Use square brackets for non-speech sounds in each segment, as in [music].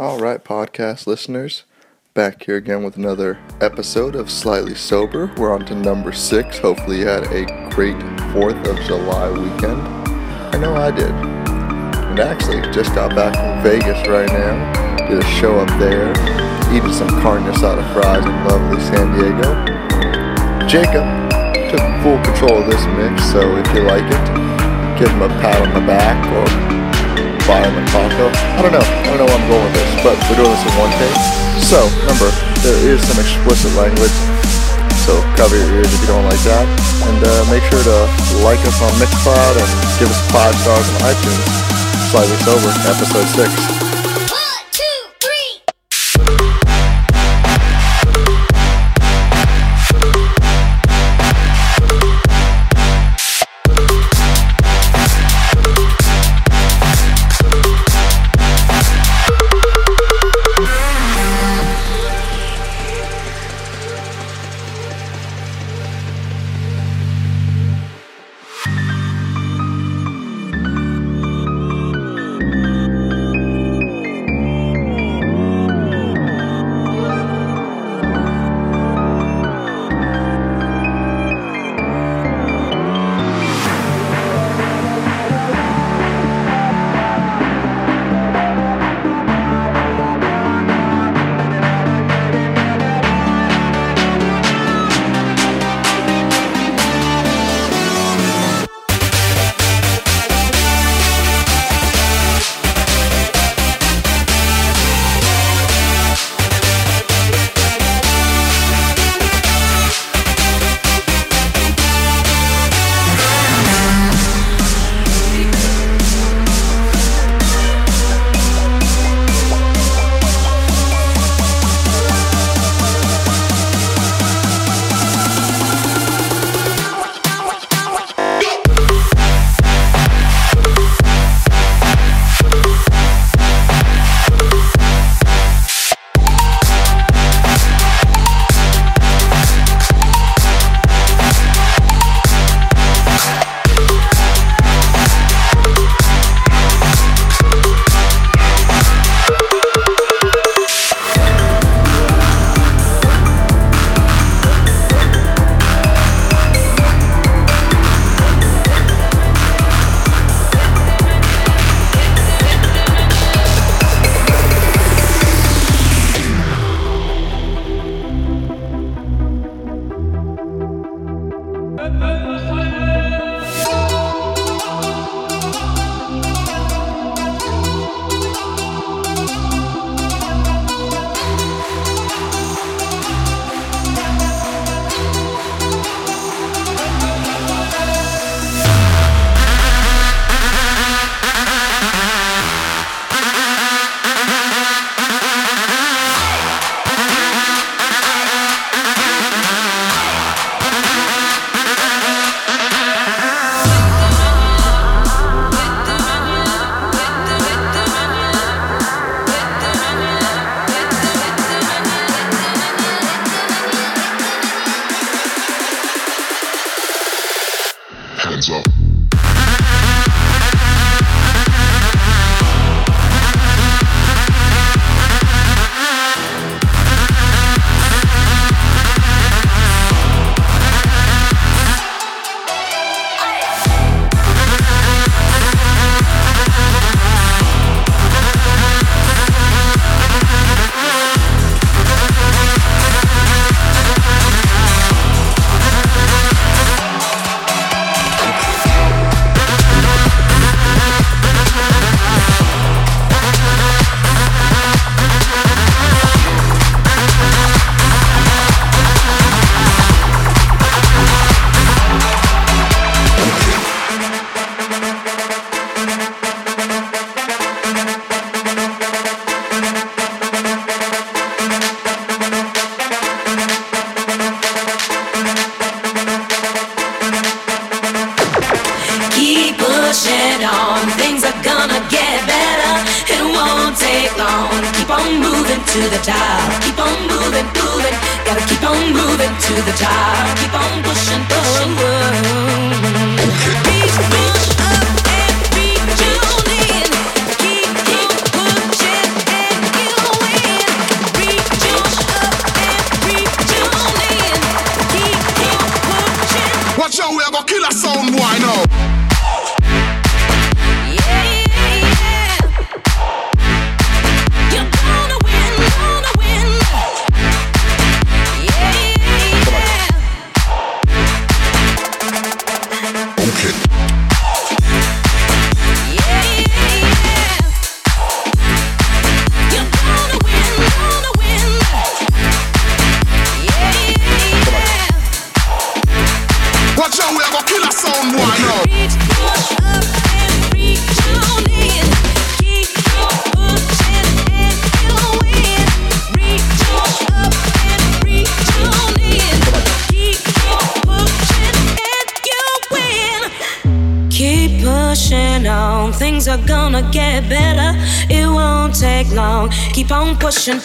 All right, podcast listeners, back here again with another episode of Slightly Sober. We're on to number six. Hopefully, you had a great 4th of July weekend. I know I did. And actually, just got back from Vegas right now. Did a show up there, eating some carne asada fries in lovely San Diego. Jacob took full control of this mix, so if you like it, give him a pat on the back or I don't know. I don't know where I'm going with this, but we're doing this in one take. So, remember, there is some explicit language, so cover your ears if you don't like that. And uh, make sure to like us on Mixcloud and give us five stars on iTunes. Slightly Sober, Episode 6.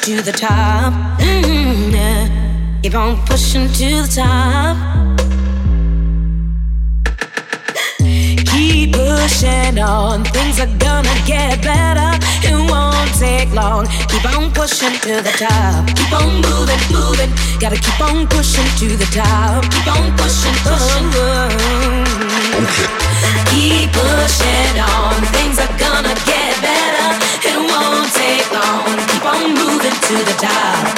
To the top. To the top.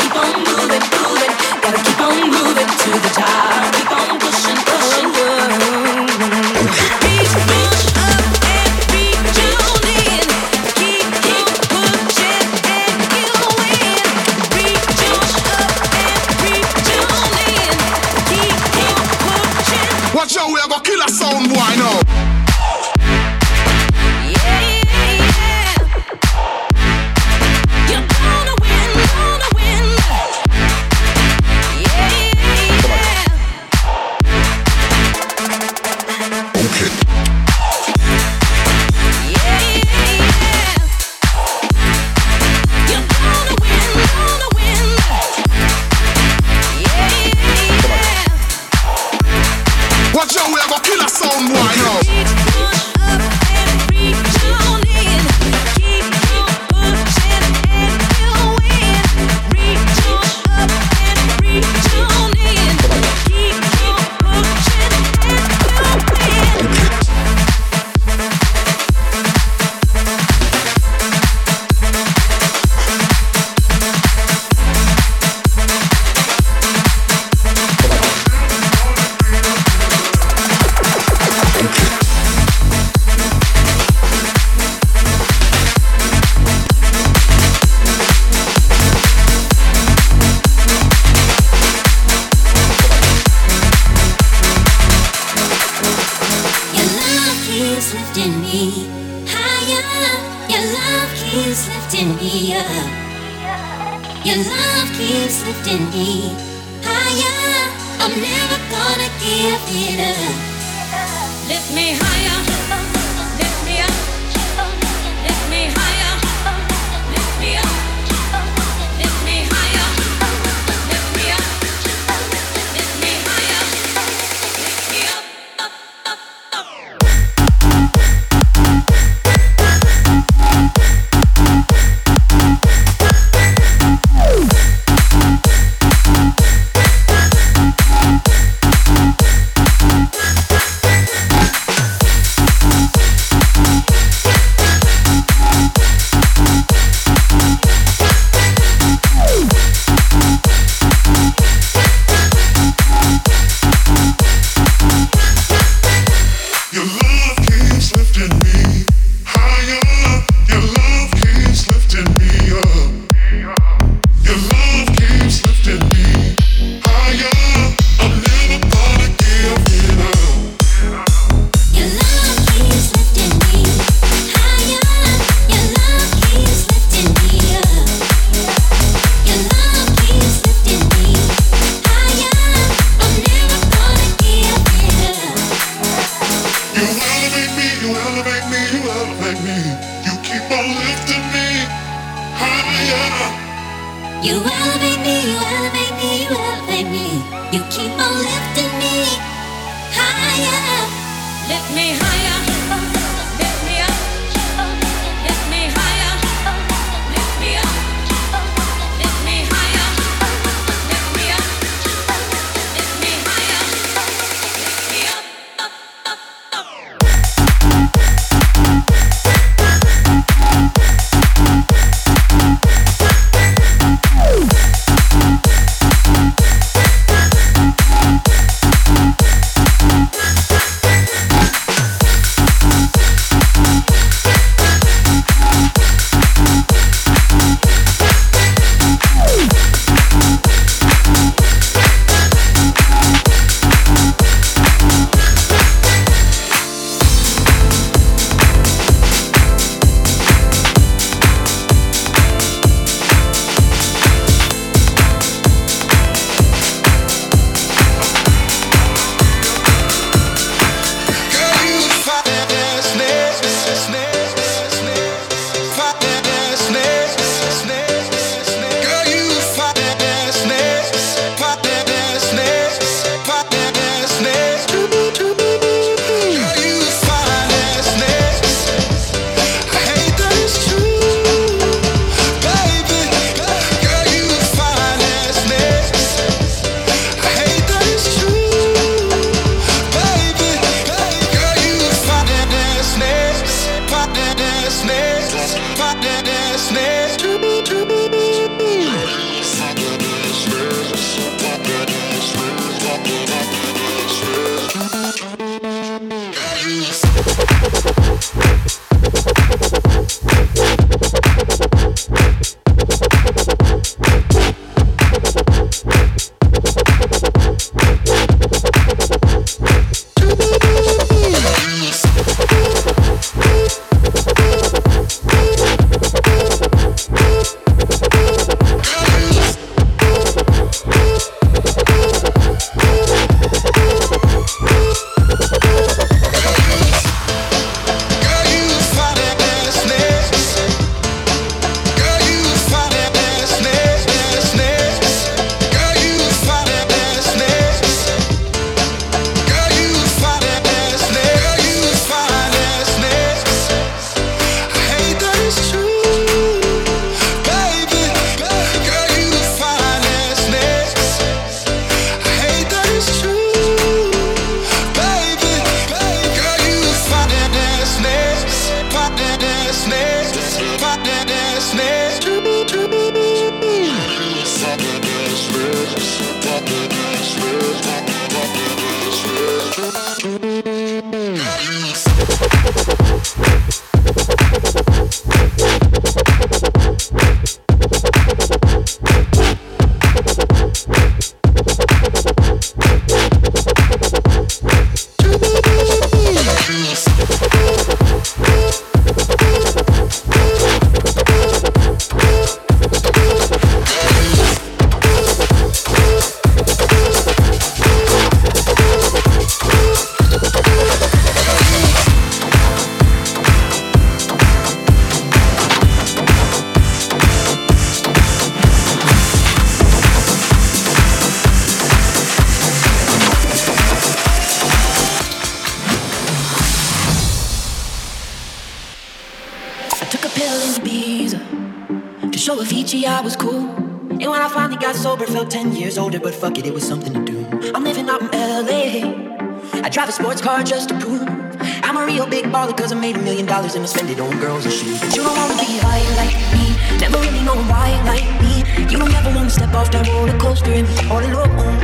Dollars and I spend it on girls and shoes. But you don't wanna be high like me, never really know why like me. You don't ever wanna step off that roller coaster and be all alone.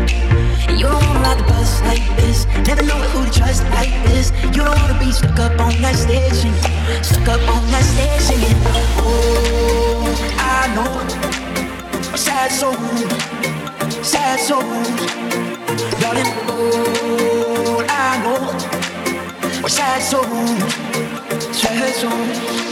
And you don't wanna ride the bus like this, never know who to trust like this. You don't wanna be stuck up on that station, stuck up on that station. Oh, I know sad soul, sad soul, darling. Oh, I a sad soul. Treasure Take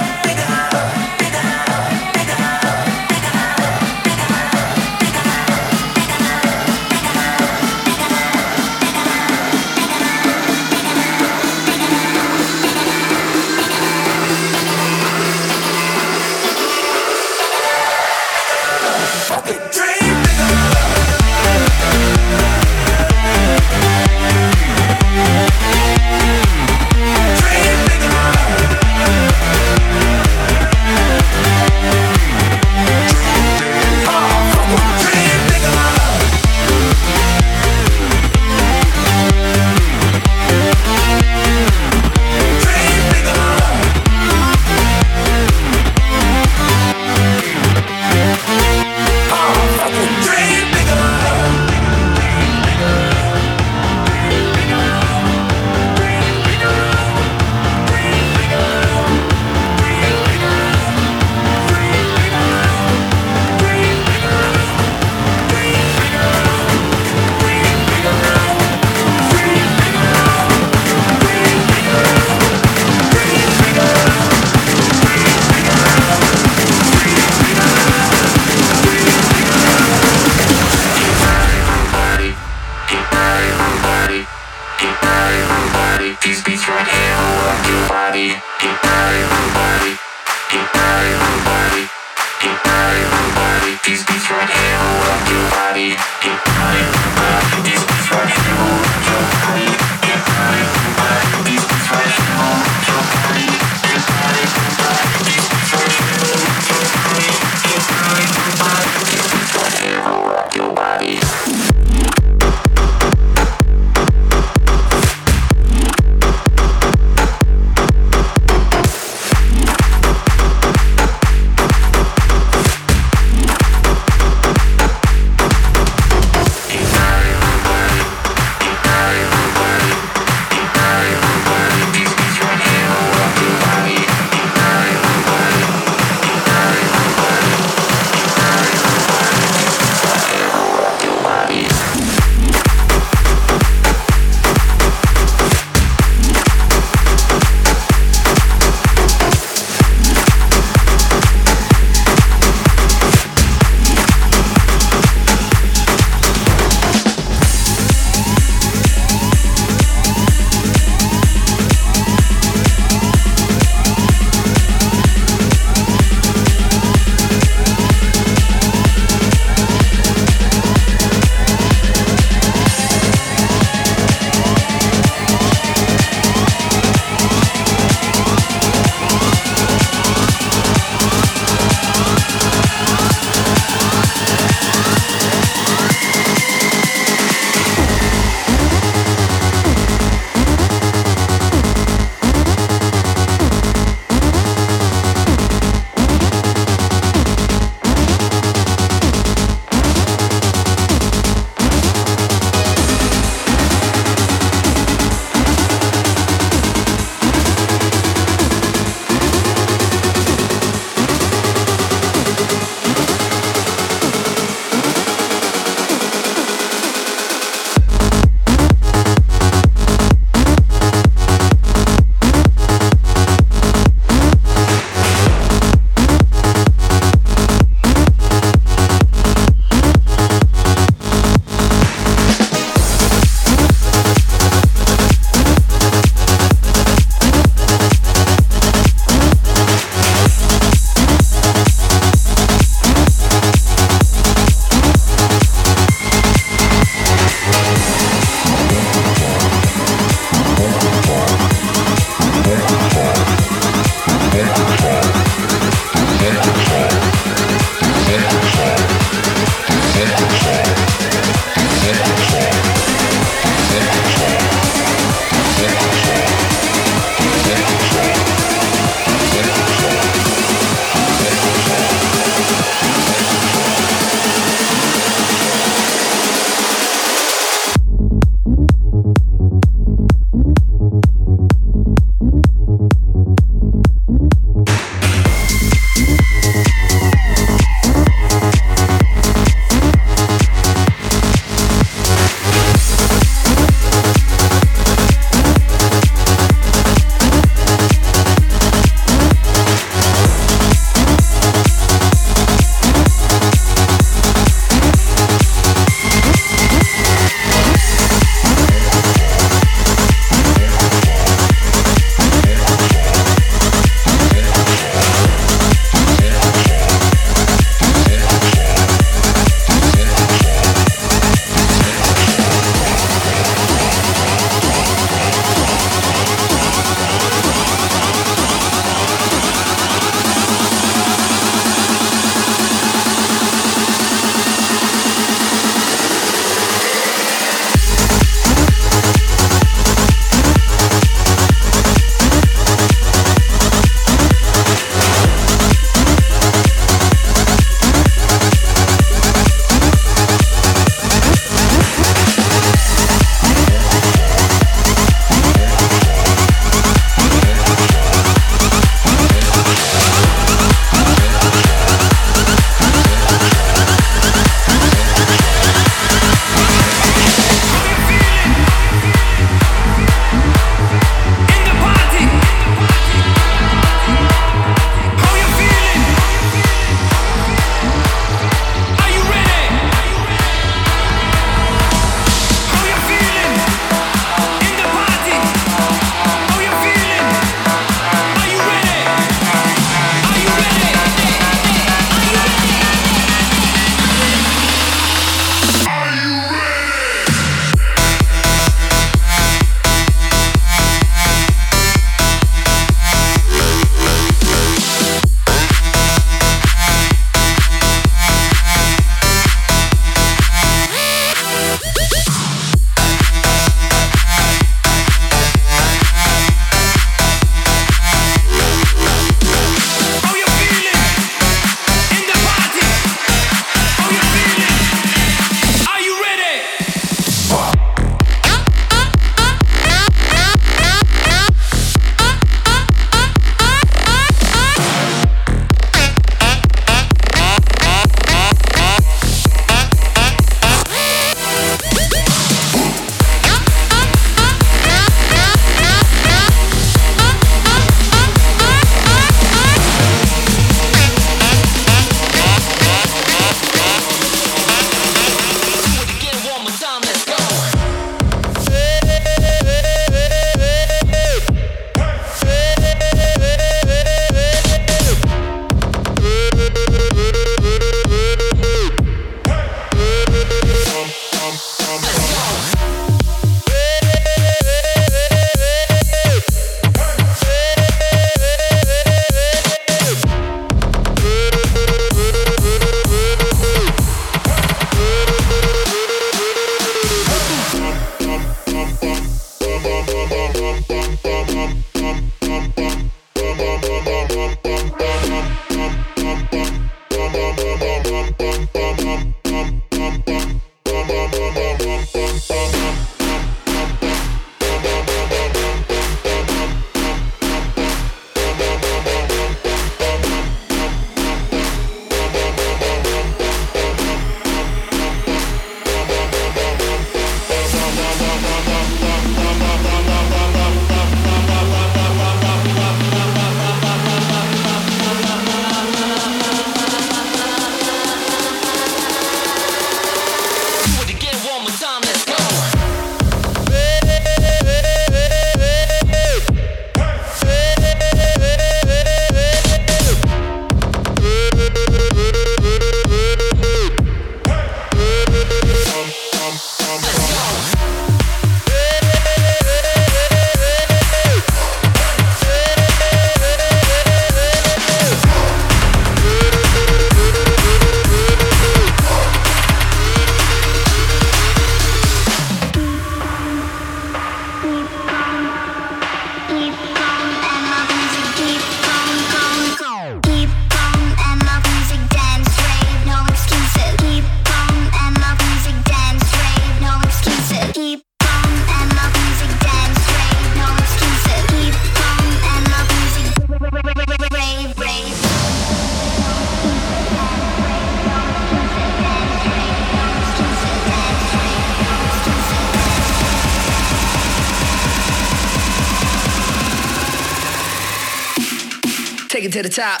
to the top.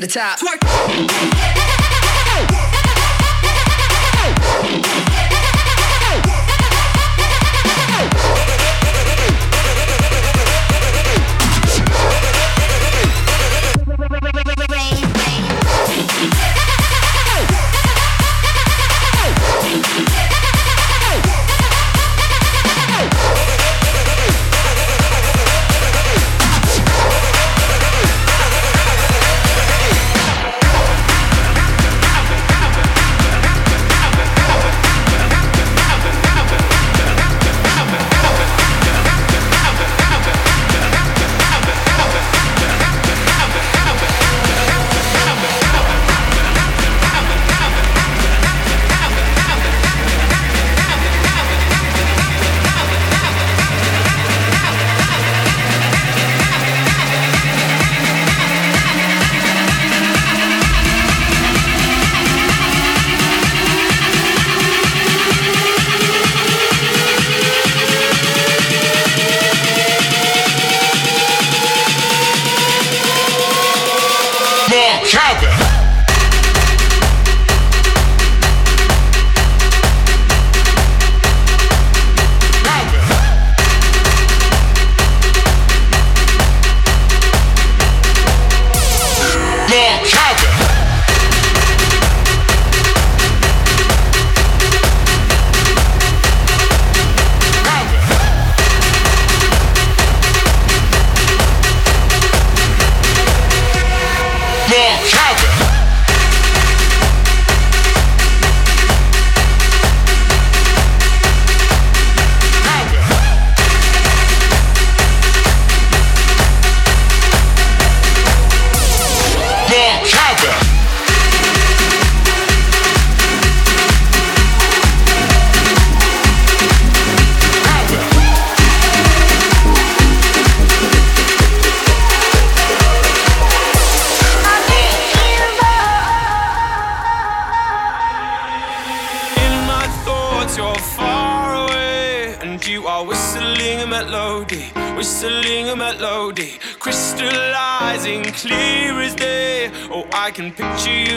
To the top.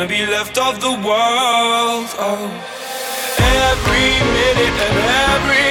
gonna be left of the world? Oh. Every minute and every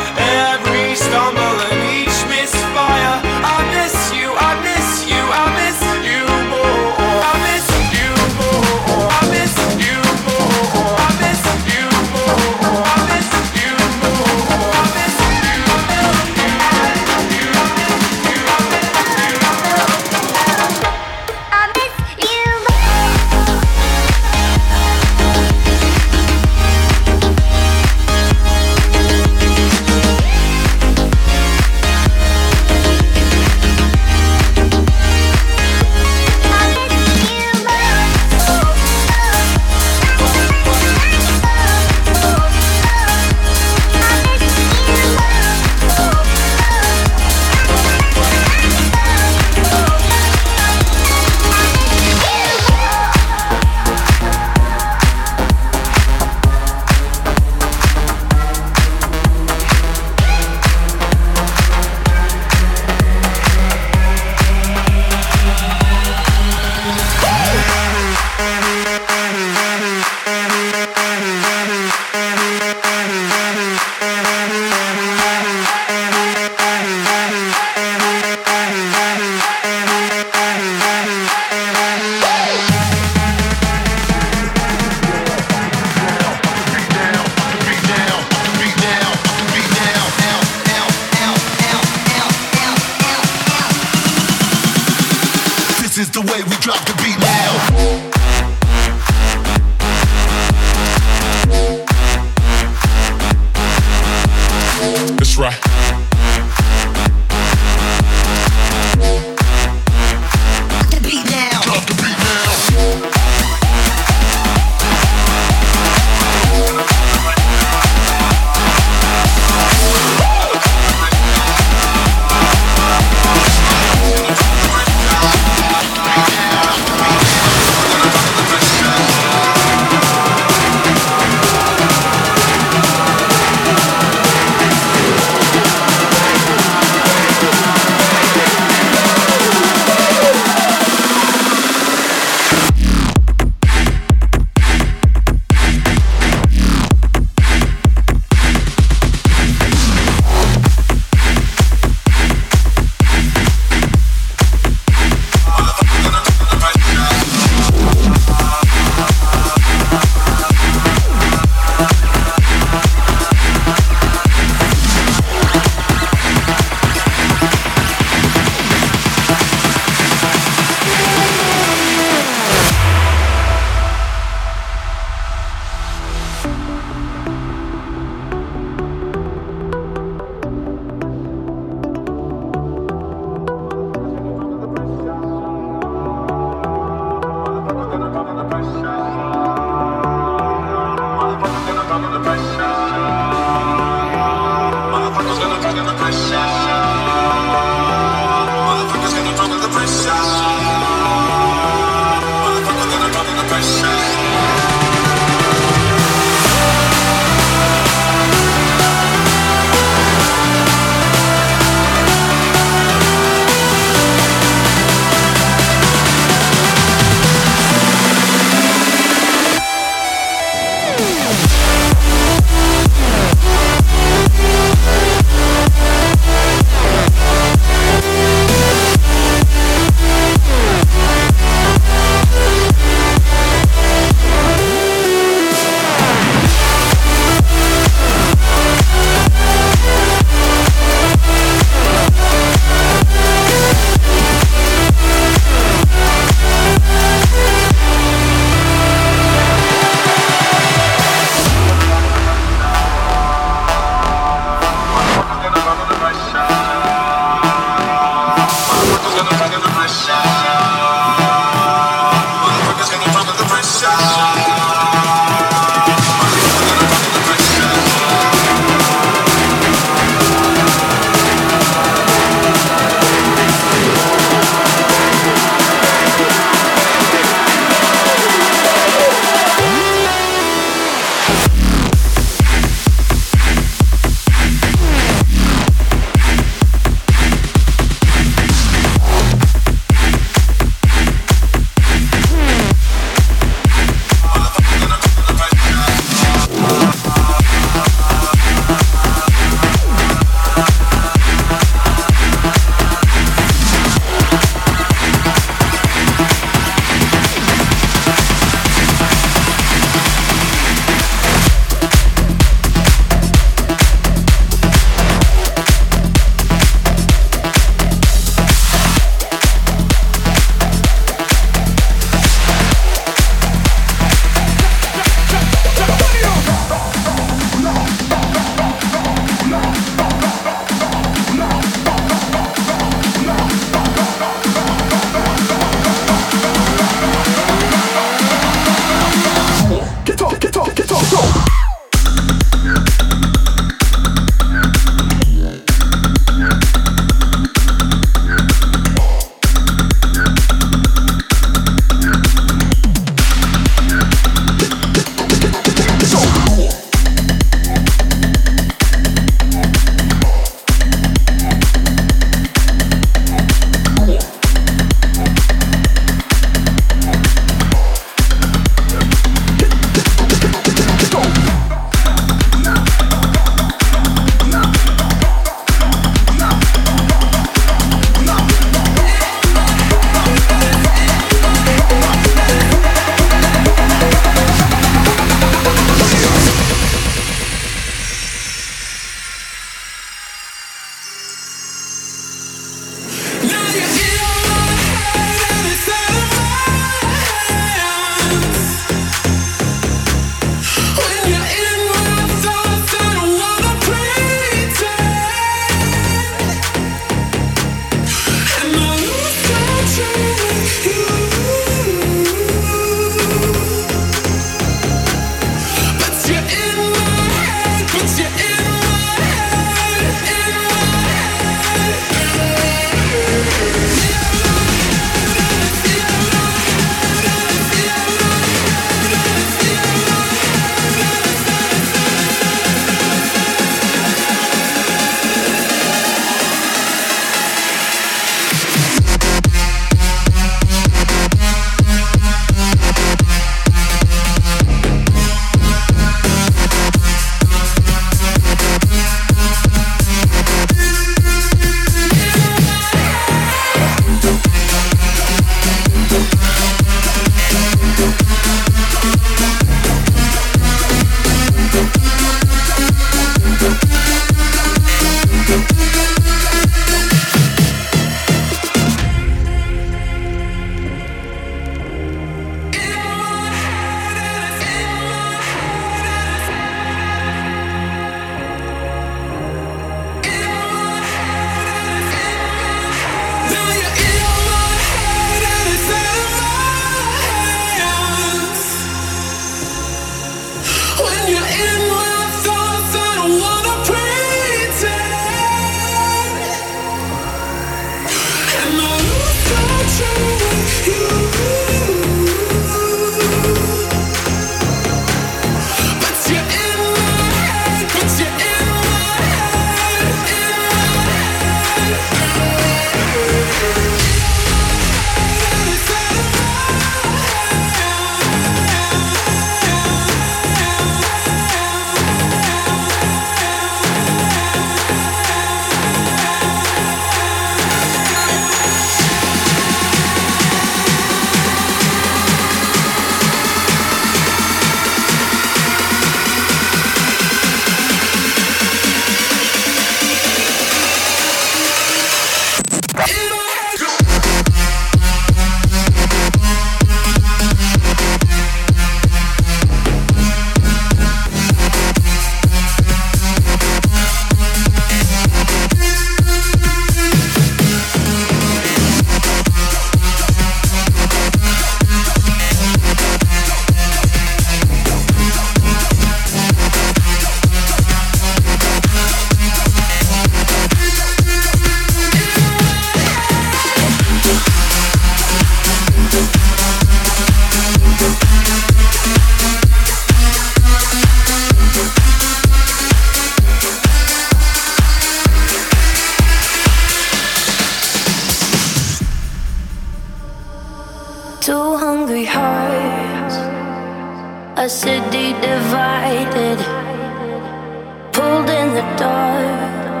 dark.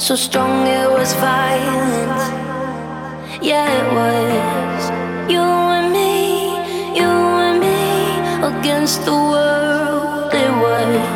So strong it was violent. Yeah, it was you and me, you and me against the world. It was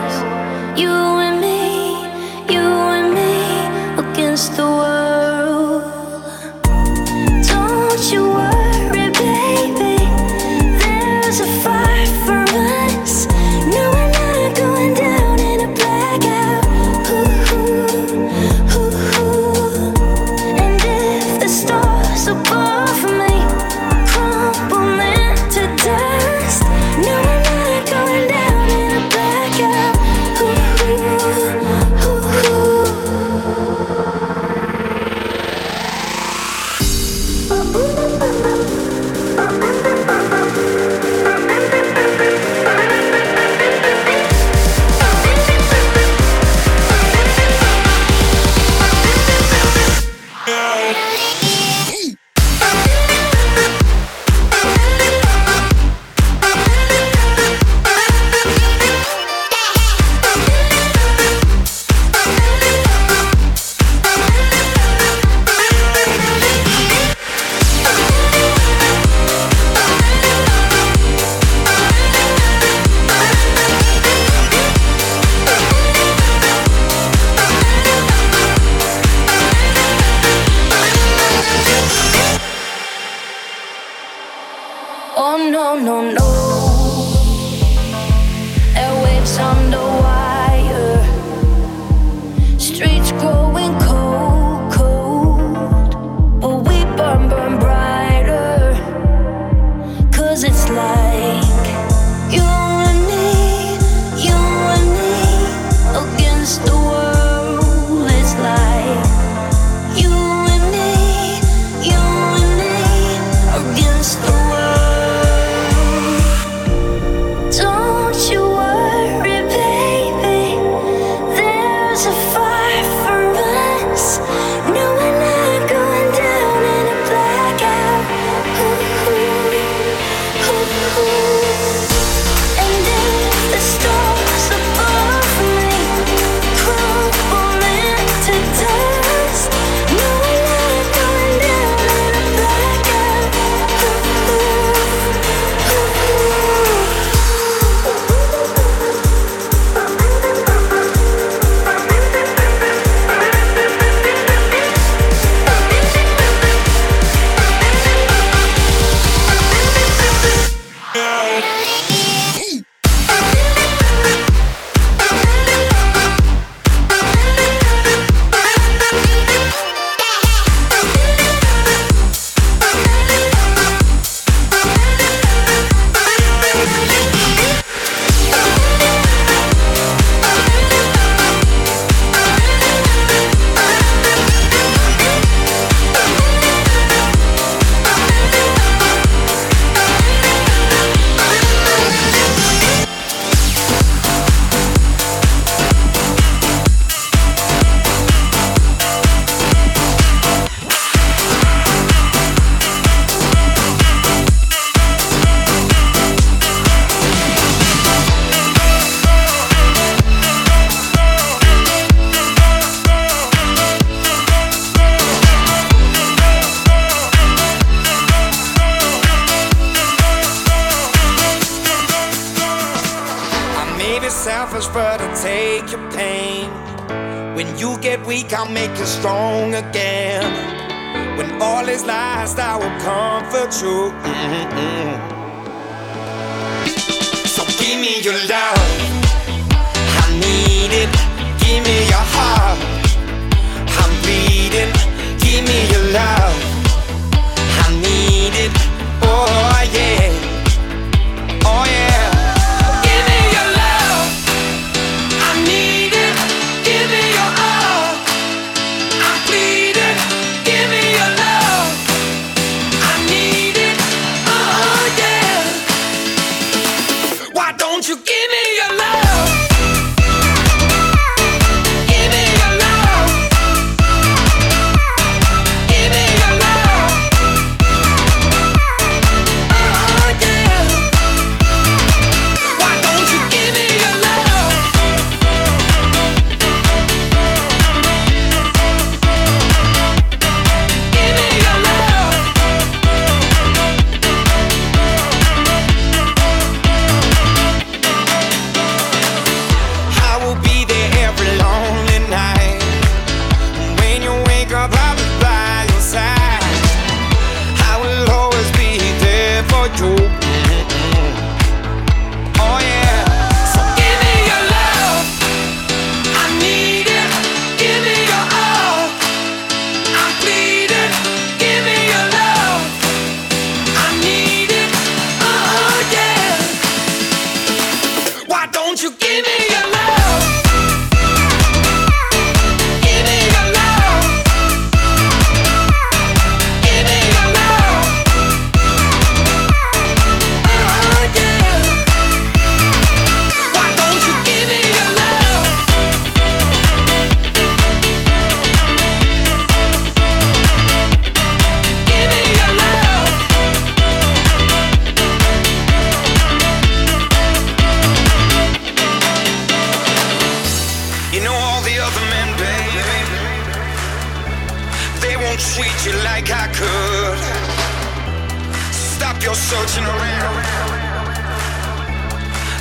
Stop your searching around.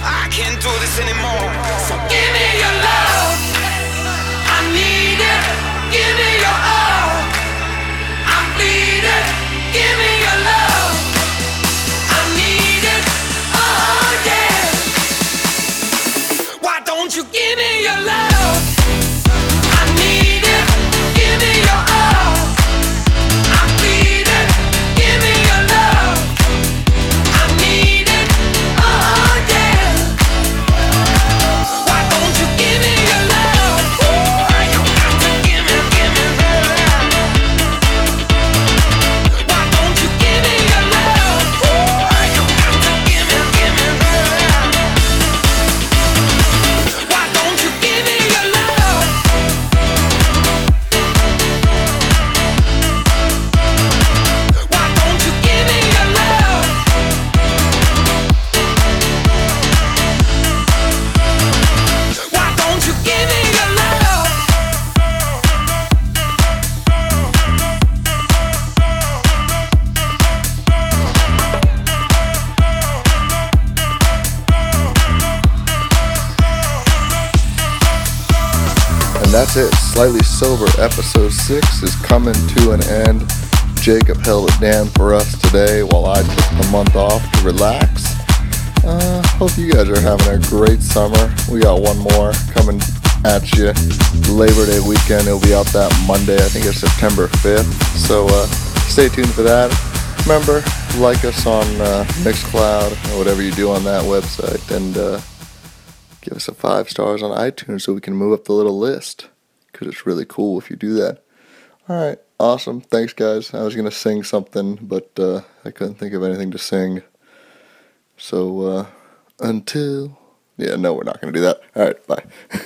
I can't do this anymore. So give me your love. I need it. Give me your all. I'm bleeding. Give me your love. Slightly Sober episode 6 is coming to an end. Jacob held it down for us today while I took the month off to relax. Uh, hope you guys are having a great summer. We got one more coming at you. Labor Day weekend. It'll be out that Monday. I think it's September 5th. So uh, stay tuned for that. Remember, like us on uh, Mixcloud or whatever you do on that website. And uh, give us a five stars on iTunes so we can move up the little list because it's really cool if you do that. All right, awesome. Thanks, guys. I was gonna sing something, but uh, I couldn't think of anything to sing. So uh, until yeah, no, we're not gonna do that. All right, bye. [laughs]